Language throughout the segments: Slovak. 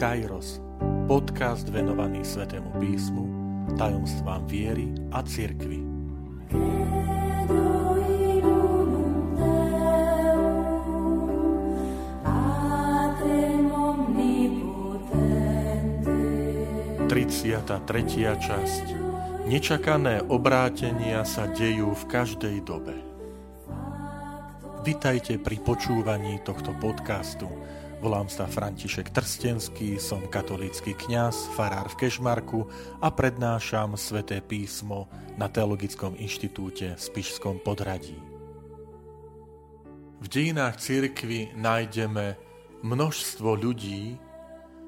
Kairos, podcast venovaný Svetému písmu, tajomstvám viery a cirkvi. Tretia časť. Nečakané obrátenia sa dejú v každej dobe. Vitajte pri počúvaní tohto podcastu – Volám sa František Trstenský, som katolícky kňaz, farár v Kešmarku a prednášam sväté písmo na Teologickom inštitúte v Spišskom podradí. V dejinách cirkvy nájdeme množstvo ľudí,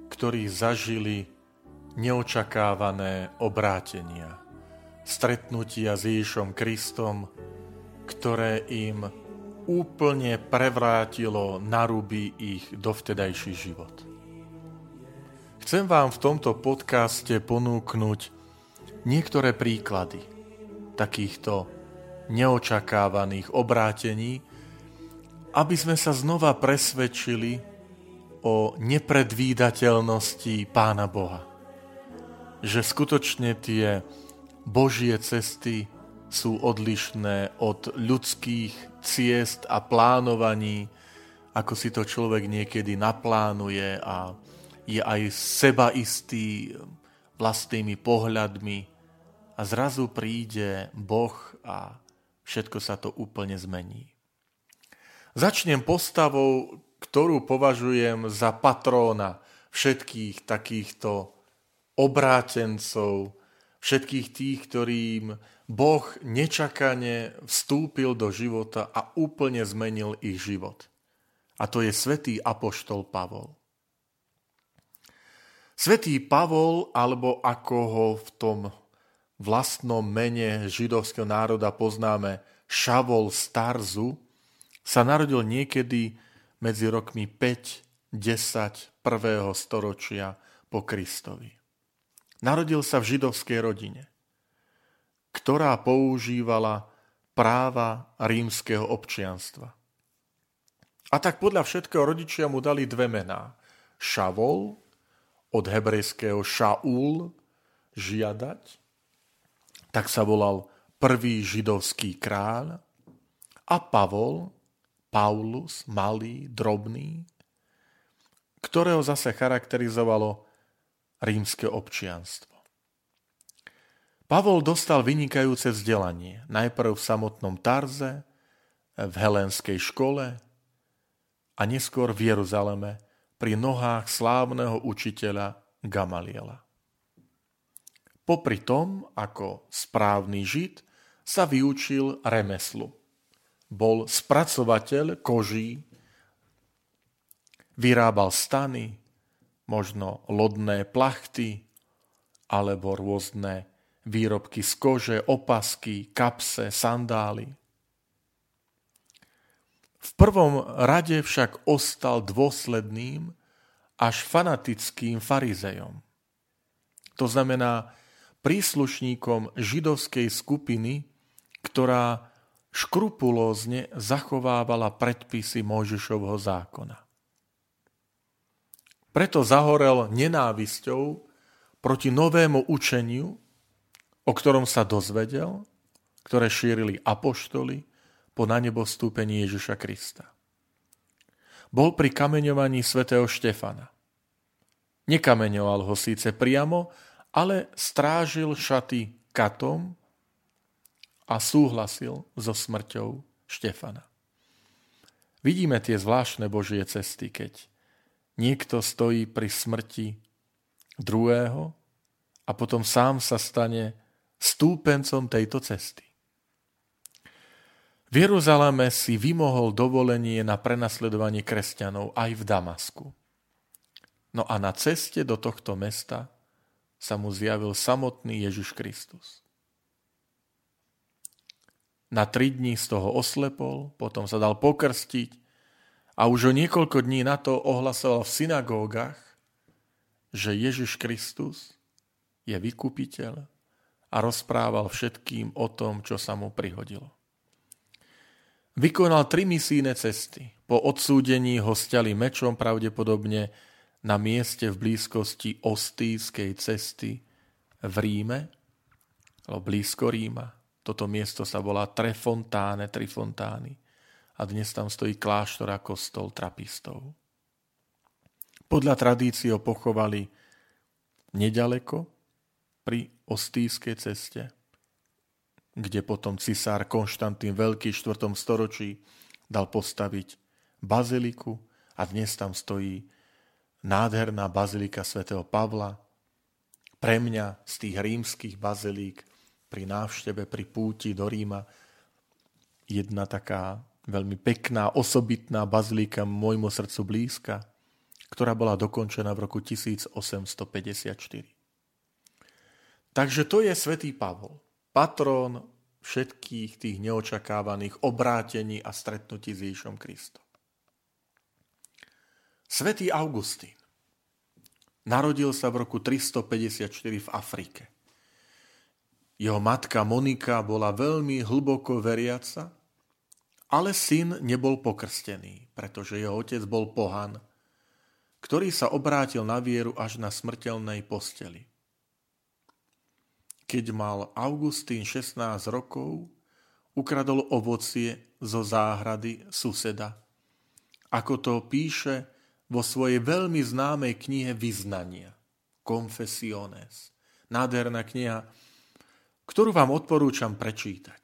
ktorí zažili neočakávané obrátenia, stretnutia s Ježišom Kristom, ktoré im úplne prevrátilo na ruby ich dovtedajší život. Chcem vám v tomto podcaste ponúknuť niektoré príklady takýchto neočakávaných obrátení, aby sme sa znova presvedčili o nepredvídateľnosti Pána Boha. Že skutočne tie Božie cesty sú odlišné od ľudských ciest a plánovaní, ako si to človek niekedy naplánuje a je aj sebaistý vlastnými pohľadmi a zrazu príde Boh a všetko sa to úplne zmení. Začnem postavou, ktorú považujem za patróna všetkých takýchto obrátencov, všetkých tých, ktorým Boh nečakane vstúpil do života a úplne zmenil ich život. A to je svätý apoštol Pavol. Svetý Pavol, alebo ako ho v tom vlastnom mene židovského národa poznáme Šavol Starzu, sa narodil niekedy medzi rokmi 5, 10, 1. storočia po Kristovi. Narodil sa v židovskej rodine, ktorá používala práva rímskeho občianstva. A tak podľa všetkého rodičia mu dali dve mená. Šavol, od hebrejského šaul, žiadať, tak sa volal prvý židovský kráľ, a Pavol, Paulus, malý, drobný, ktorého zase charakterizovalo rímske občianstvo. Pavol dostal vynikajúce vzdelanie, najprv v samotnom Tarze, v helenskej škole a neskôr v Jeruzaleme pri nohách slávneho učiteľa Gamaliela. Popri tom, ako správny žid, sa vyučil remeslu. Bol spracovateľ koží, vyrábal stany, možno lodné plachty alebo rôzne výrobky z kože, opasky, kapse, sandály. V prvom rade však ostal dôsledným až fanatickým farizejom. To znamená príslušníkom židovskej skupiny, ktorá škrupulózne zachovávala predpisy Mojžišovho zákona. Preto zahorel nenávisťou proti novému učeniu, o ktorom sa dozvedel, ktoré šírili apoštoli po na nebo stúpení Ježiša Krista. Bol pri kameňovaní svätého Štefana. Nekameňoval ho síce priamo, ale strážil šaty katom a súhlasil so smrťou Štefana. Vidíme tie zvláštne Božie cesty, keď niekto stojí pri smrti druhého a potom sám sa stane stúpencom tejto cesty. V Jeruzaleme si vymohol dovolenie na prenasledovanie kresťanov aj v Damasku. No a na ceste do tohto mesta sa mu zjavil samotný Ježiš Kristus. Na tri dní z toho oslepol, potom sa dal pokrstiť a už o niekoľko dní na to ohlasoval v synagógach, že Ježiš Kristus je vykupiteľ a rozprával všetkým o tom, čo sa mu prihodilo. Vykonal tri misijné cesty. Po odsúdení ho stiali mečom pravdepodobne na mieste v blízkosti Ostískej cesty v Ríme, alebo blízko Ríma. Toto miesto sa volá Trefontáne, Trifontány. A dnes tam stojí kláštor a kostol trapistov. Podľa tradície ho pochovali nedaleko pri Ostískej ceste, kde potom cisár Konštantín Veľký v 4. storočí dal postaviť baziliku a dnes tam stojí nádherná bazilika svätého Pavla. Pre mňa z tých rímskych bazilík pri návšteve, pri púti do Ríma jedna taká veľmi pekná, osobitná bazilika môjmu srdcu blízka, ktorá bola dokončená v roku 1854. Takže to je svätý Pavol, patrón všetkých tých neočakávaných obrátení a stretnutí s Ježišom Kristom. Svetý Augustín narodil sa v roku 354 v Afrike. Jeho matka Monika bola veľmi hlboko veriaca, ale syn nebol pokrstený, pretože jeho otec bol pohan, ktorý sa obrátil na vieru až na smrteľnej posteli. Keď mal Augustín 16 rokov, ukradol ovocie zo záhrady suseda. Ako to píše vo svojej veľmi známej knihe Vyznania, Confessiones. Nádherná kniha, ktorú vám odporúčam prečítať.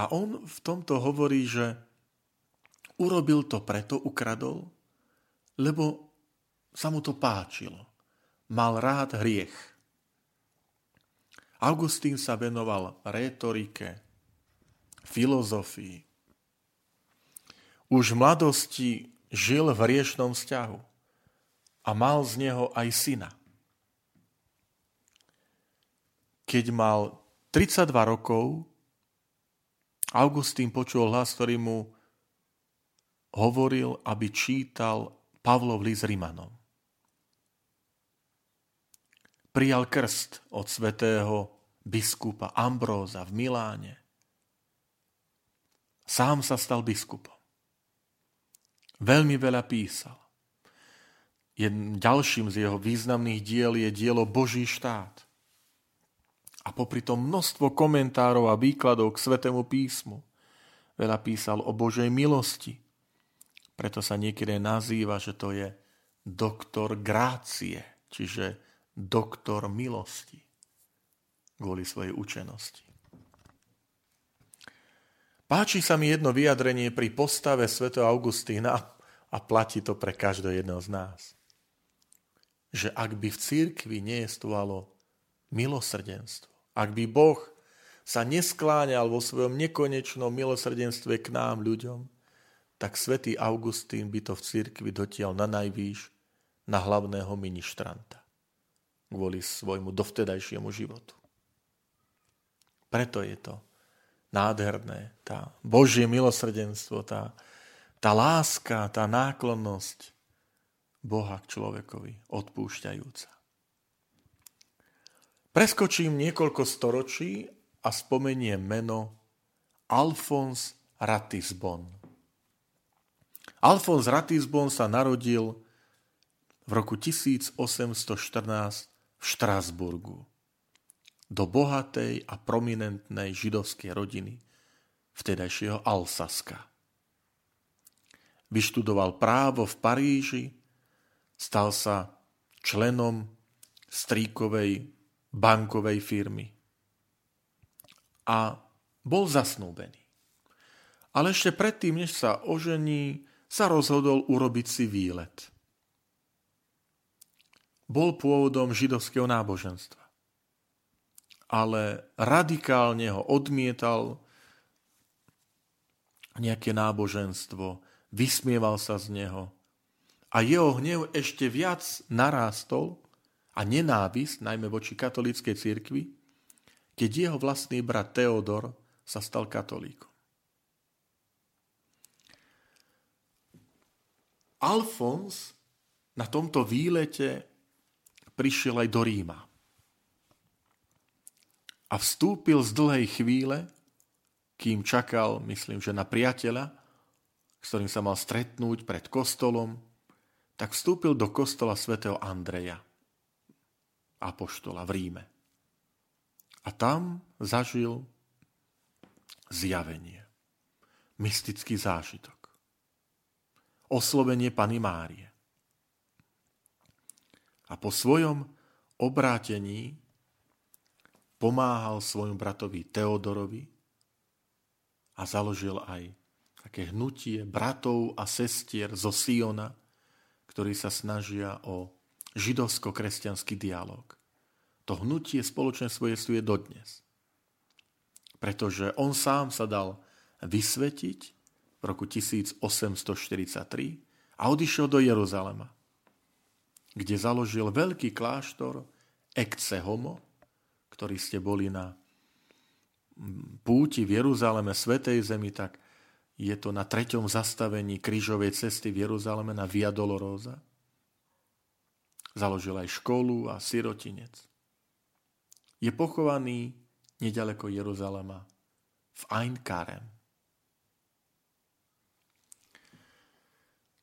A on v tomto hovorí, že urobil to preto, ukradol, lebo sa mu to páčilo. Mal rád hriech. Augustín sa venoval rétorike, filozofii. Už v mladosti žil v riešnom vzťahu a mal z neho aj syna. Keď mal 32 rokov, Augustín počul hlas, ktorý mu hovoril, aby čítal Pavlov list Rimanom. Prijal krst od svetého biskupa Ambróza v Miláne. Sám sa stal biskupom. Veľmi veľa písal. Jedným ďalším z jeho významných diel je dielo Boží štát. A popri tom množstvo komentárov a výkladov k Svetému písmu. Veľa písal o Božej milosti. Preto sa niekedy nazýva, že to je doktor grácie, čiže doktor milosti kvôli svojej učenosti. Páči sa mi jedno vyjadrenie pri postave Sv. Augustína a platí to pre každého jedného z nás. Že ak by v církvi nejestovalo milosrdenstvo, ak by Boh sa neskláňal vo svojom nekonečnom milosrdenstve k nám, ľuďom, tak svätý Augustín by to v církvi dotial na najvýš na hlavného ministranta kvôli svojmu dovtedajšiemu životu. Preto je to nádherné, tá Božie milosrdenstvo, tá, tá láska, tá náklonnosť Boha k človekovi, odpúšťajúca. Preskočím niekoľko storočí a spomeniem meno Alfons Ratisbon. Alfons Ratisbon sa narodil v roku 1814 v Štrásburgu do bohatej a prominentnej židovskej rodiny vtedajšieho Alsaska. Vyštudoval právo v Paríži, stal sa členom stríkovej bankovej firmy a bol zasnúbený. Ale ešte predtým, než sa ožení, sa rozhodol urobiť si výlet. Bol pôvodom židovského náboženstva ale radikálne ho odmietal nejaké náboženstvo, vysmieval sa z neho a jeho hnev ešte viac narástol a nenávisť, najmä voči katolíckej cirkvi, keď jeho vlastný brat Teodor sa stal katolíkom. Alfons na tomto výlete prišiel aj do Ríma a vstúpil z dlhej chvíle, kým čakal, myslím, že na priateľa, s ktorým sa mal stretnúť pred kostolom, tak vstúpil do kostola svätého Andreja, apoštola v Ríme. A tam zažil zjavenie, mystický zážitok, oslovenie Pany Márie. A po svojom obrátení pomáhal svojmu bratovi Teodorovi a založil aj také hnutie bratov a sestier zo Siona, ktorí sa snažia o židovsko-kresťanský dialog. To hnutie spoločne je dodnes. Pretože on sám sa dal vysvetiť v roku 1843 a odišiel do Jeruzalema, kde založil veľký kláštor Ecce Homo, ktorí ste boli na púti v Jeruzaleme, Svetej Zemi, tak je to na treťom zastavení krížovej cesty v Jeruzaleme na Via Dolorosa. Založil aj školu a sirotinec. Je pochovaný nedaleko Jeruzalema v Ein Karem.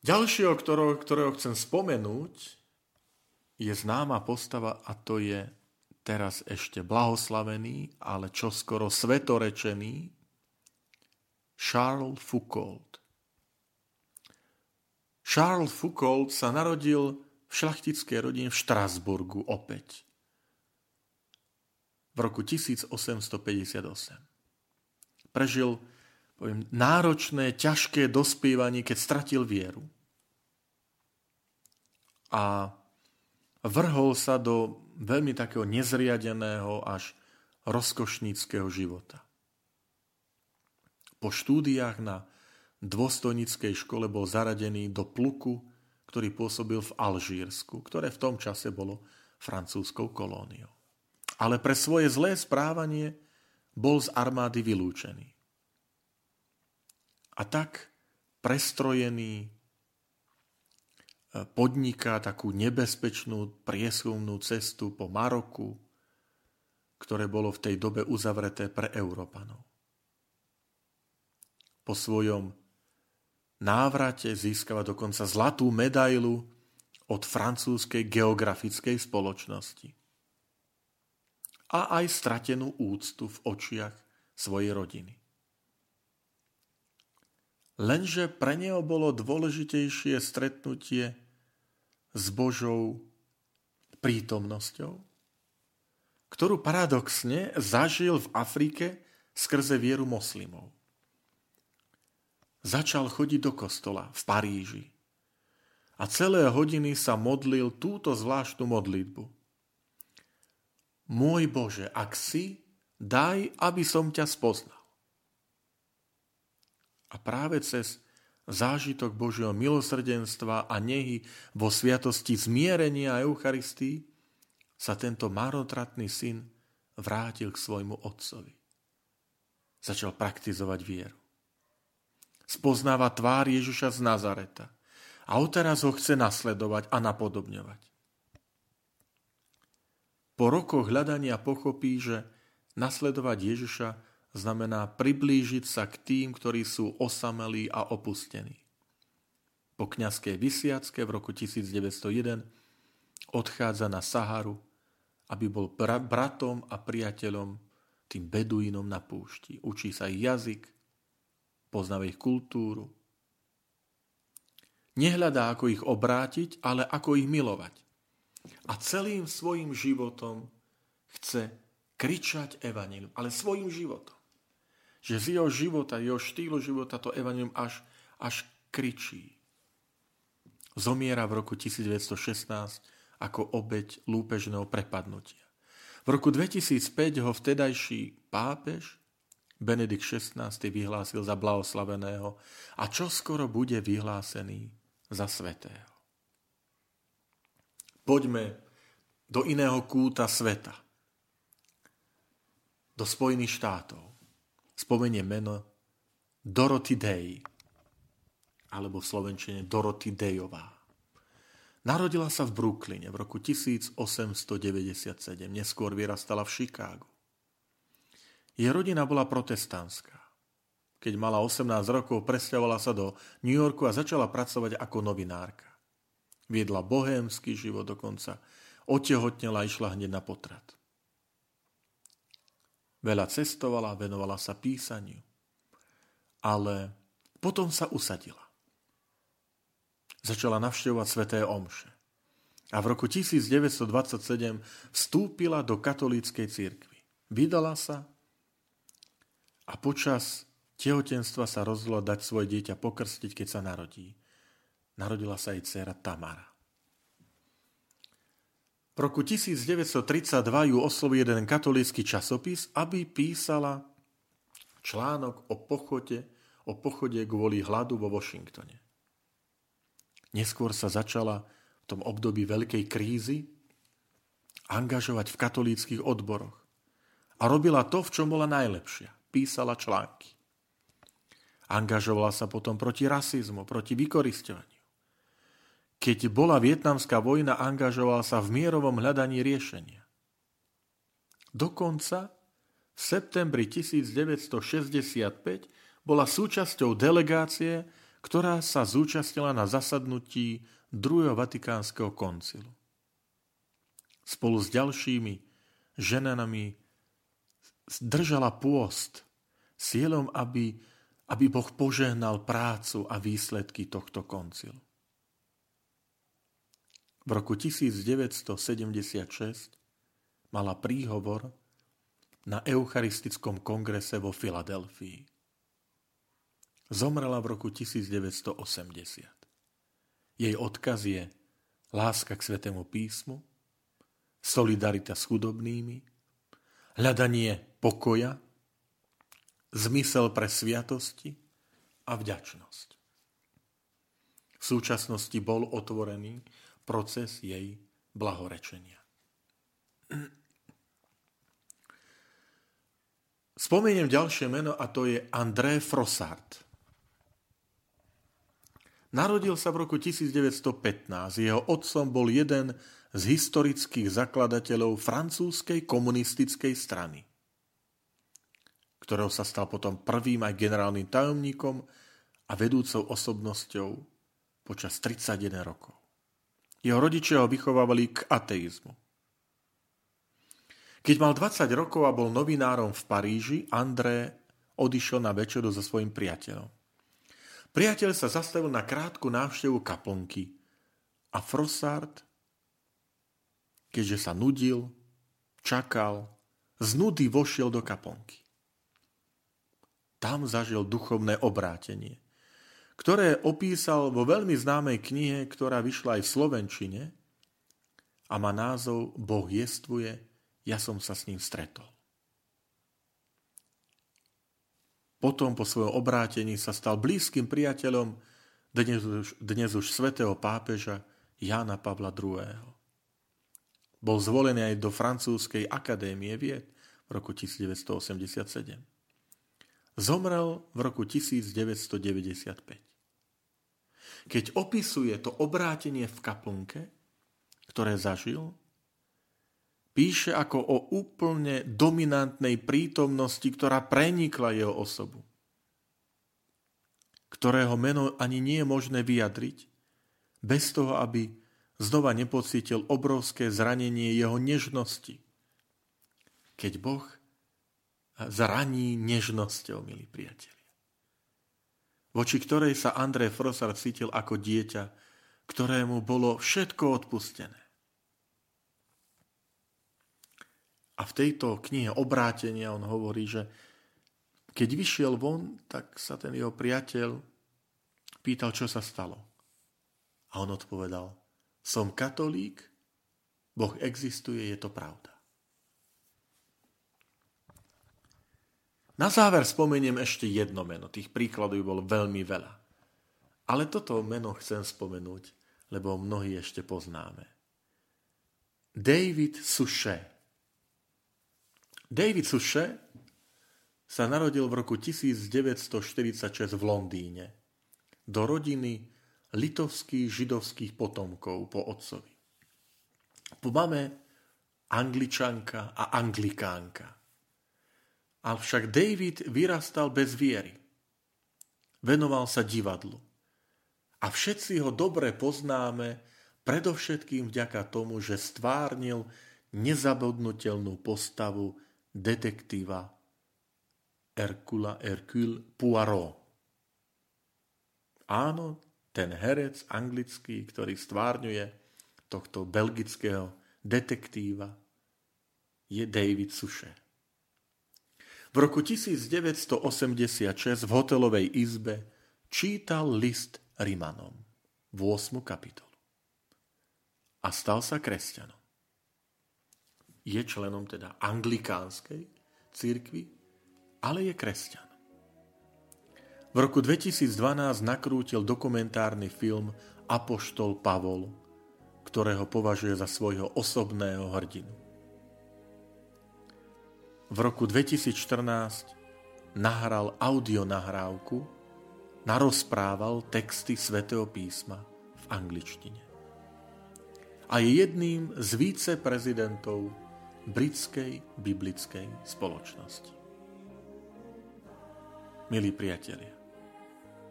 Ďalšieho, ktorého, ktorého chcem spomenúť, je známa postava a to je teraz ešte blahoslavený, ale čoskoro svetorečený Charles Foucault. Charles Foucault sa narodil v šlachtickej rodine v Štrasburgu opäť v roku 1858. Prežil poviem, náročné, ťažké dospievanie, keď stratil vieru. A vrhol sa do veľmi takého nezriadeného až rozkošníckého života. Po štúdiách na dôstojnickej škole bol zaradený do pluku, ktorý pôsobil v Alžírsku, ktoré v tom čase bolo francúzskou kolóniou. Ale pre svoje zlé správanie bol z armády vylúčený. A tak prestrojený podniká takú nebezpečnú prieskumnú cestu po Maroku, ktoré bolo v tej dobe uzavreté pre Európanov. Po svojom návrate získava dokonca zlatú medailu od francúzskej geografickej spoločnosti a aj stratenú úctu v očiach svojej rodiny. Lenže pre neho bolo dôležitejšie stretnutie s Božou prítomnosťou, ktorú paradoxne zažil v Afrike skrze vieru moslimov. Začal chodiť do kostola v Paríži a celé hodiny sa modlil túto zvláštnu modlitbu. Môj Bože, ak si, daj, aby som ťa spoznal. A práve cez zážitok Božieho milosrdenstva a nehy vo sviatosti zmierenia a Eucharistii sa tento marotratný syn vrátil k svojmu otcovi. Začal praktizovať vieru. Spoznáva tvár Ježiša z Nazareta a odteraz ho chce nasledovať a napodobňovať. Po rokoch hľadania pochopí, že nasledovať Ježiša znamená priblížiť sa k tým, ktorí sú osamelí a opustení. Po kňazskej vysiacke v roku 1901 odchádza na Saharu, aby bol bratom a priateľom tým beduínom na púšti. Učí sa ich jazyk, poznáva ich kultúru. Nehľadá, ako ich obrátiť, ale ako ich milovať. A celým svojim životom chce kričať evanilium, ale svojim životom že z jeho života, jeho štýlu života to evanilium až, až kričí. Zomiera v roku 1916 ako obeď lúpežného prepadnutia. V roku 2005 ho vtedajší pápež Benedikt XVI vyhlásil za blahoslaveného a čo skoro bude vyhlásený za svetého. Poďme do iného kúta sveta, do Spojených štátov spomenie meno Dorothy Day, alebo v slovenčine Dorothy Dayová. Narodila sa v Brooklyne v roku 1897, neskôr vyrastala v Chicagu. Jej rodina bola protestantská. Keď mala 18 rokov, presťahovala sa do New Yorku a začala pracovať ako novinárka. Viedla bohémsky život dokonca. Otehotnela a išla hneď na potrat. Veľa cestovala, venovala sa písaniu. Ale potom sa usadila. Začala navštevovať sveté omše. A v roku 1927 vstúpila do katolíckej církvy. Vydala sa a počas tehotenstva sa rozhodla dať svoje dieťa pokrstiť, keď sa narodí. Narodila sa jej dcera Tamara. V roku 1932 ju oslovil jeden katolícky časopis, aby písala článok o pochode, o pochode kvôli hladu vo Washingtone. Neskôr sa začala v tom období veľkej krízy angažovať v katolíckých odboroch. A robila to, v čom bola najlepšia. Písala články. Angažovala sa potom proti rasizmu, proti vykoristovaniu. Keď bola vietnamská vojna, angažoval sa v mierovom hľadaní riešenia. Dokonca v septembri 1965 bola súčasťou delegácie, ktorá sa zúčastnila na zasadnutí druhého Vatikánskeho koncilu. Spolu s ďalšími ženami držala pôst cieľom, aby, aby Boh požehnal prácu a výsledky tohto koncilu. V roku 1976 mala príhovor na Eucharistickom kongrese vo Filadelfii. Zomrela v roku 1980. Jej odkaz je láska k Svetému písmu, solidarita s chudobnými, hľadanie pokoja, zmysel pre sviatosti a vďačnosť. V súčasnosti bol otvorený proces jej blahorečenia. Spomeniem ďalšie meno a to je André Frossard. Narodil sa v roku 1915. Jeho otcom bol jeden z historických zakladateľov francúzskej komunistickej strany, ktorého sa stal potom prvým aj generálnym tajomníkom a vedúcou osobnosťou počas 31 rokov. Jeho rodičia ho vychovávali k ateizmu. Keď mal 20 rokov a bol novinárom v Paríži, André odišiel na večeru so svojim priateľom. Priateľ sa zastavil na krátku návštevu kaplnky a Frossard, keďže sa nudil, čakal, z nudy vošiel do kaplnky. Tam zažil duchovné obrátenie ktoré opísal vo veľmi známej knihe, ktorá vyšla aj v Slovenčine a má názov Boh jestvuje, ja som sa s ním stretol. Potom po svojom obrátení sa stal blízkym priateľom dnes už, dnes už svetého pápeža Jána Pavla II. Bol zvolený aj do francúzskej akadémie vied v roku 1987. Zomrel v roku 1995 keď opisuje to obrátenie v kaplnke, ktoré zažil, píše ako o úplne dominantnej prítomnosti, ktorá prenikla jeho osobu, ktorého meno ani nie je možné vyjadriť, bez toho, aby znova nepocítil obrovské zranenie jeho nežnosti. Keď Boh zraní nežnosťou, milí priateľ voči ktorej sa André Frosar cítil ako dieťa, ktorému bolo všetko odpustené. A v tejto knihe obrátenia on hovorí, že keď vyšiel von, tak sa ten jeho priateľ pýtal, čo sa stalo. A on odpovedal, som katolík, Boh existuje, je to pravda. Na záver spomeniem ešte jedno meno. Tých príkladov bolo veľmi veľa. Ale toto meno chcem spomenúť, lebo mnohí ešte poznáme. David Suchet. David Suchet sa narodil v roku 1946 v Londýne do rodiny litovských židovských potomkov po otcovi. Po mame angličanka a anglikánka. Avšak David vyrastal bez viery. Venoval sa divadlu. A všetci ho dobre poznáme predovšetkým vďaka tomu, že stvárnil nezabudnutelnú postavu detektíva Hercula Hercule Poirot. Áno, ten herec anglický, ktorý stvárňuje tohto belgického detektíva, je David Suchet. V roku 1986 v hotelovej izbe čítal list Rimanom v 8. kapitolu a stal sa kresťanom. Je členom teda anglikánskej církvy, ale je kresťan. V roku 2012 nakrútil dokumentárny film Apoštol Pavol, ktorého považuje za svojho osobného hrdinu. V roku 2014 nahral audionahrávku, narozprával texty svätého písma v angličtine a je jedným z víceprezidentov britskej biblickej spoločnosti. Milí priatelia,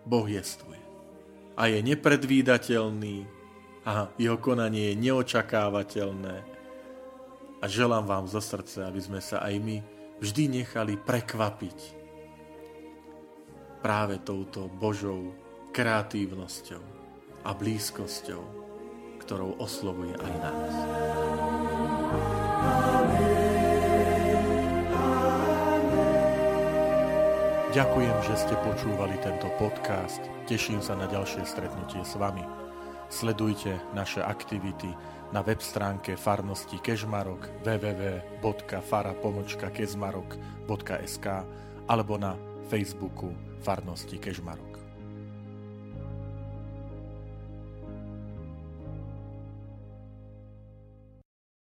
Boh jestvuje a je nepredvídateľný a jeho konanie je neočakávateľné a želám vám zo srdca, aby sme sa aj my vždy nechali prekvapiť práve touto Božou kreatívnosťou a blízkosťou ktorou oslovuje aj nás. Ďakujem, že ste počúvali tento podcast. Teším sa na ďalšie stretnutie s vami. Sledujte naše aktivity na web stránke farnosti Kežmarok www.fara.kezmarok.sk alebo na Facebooku farnosti Kežmarok.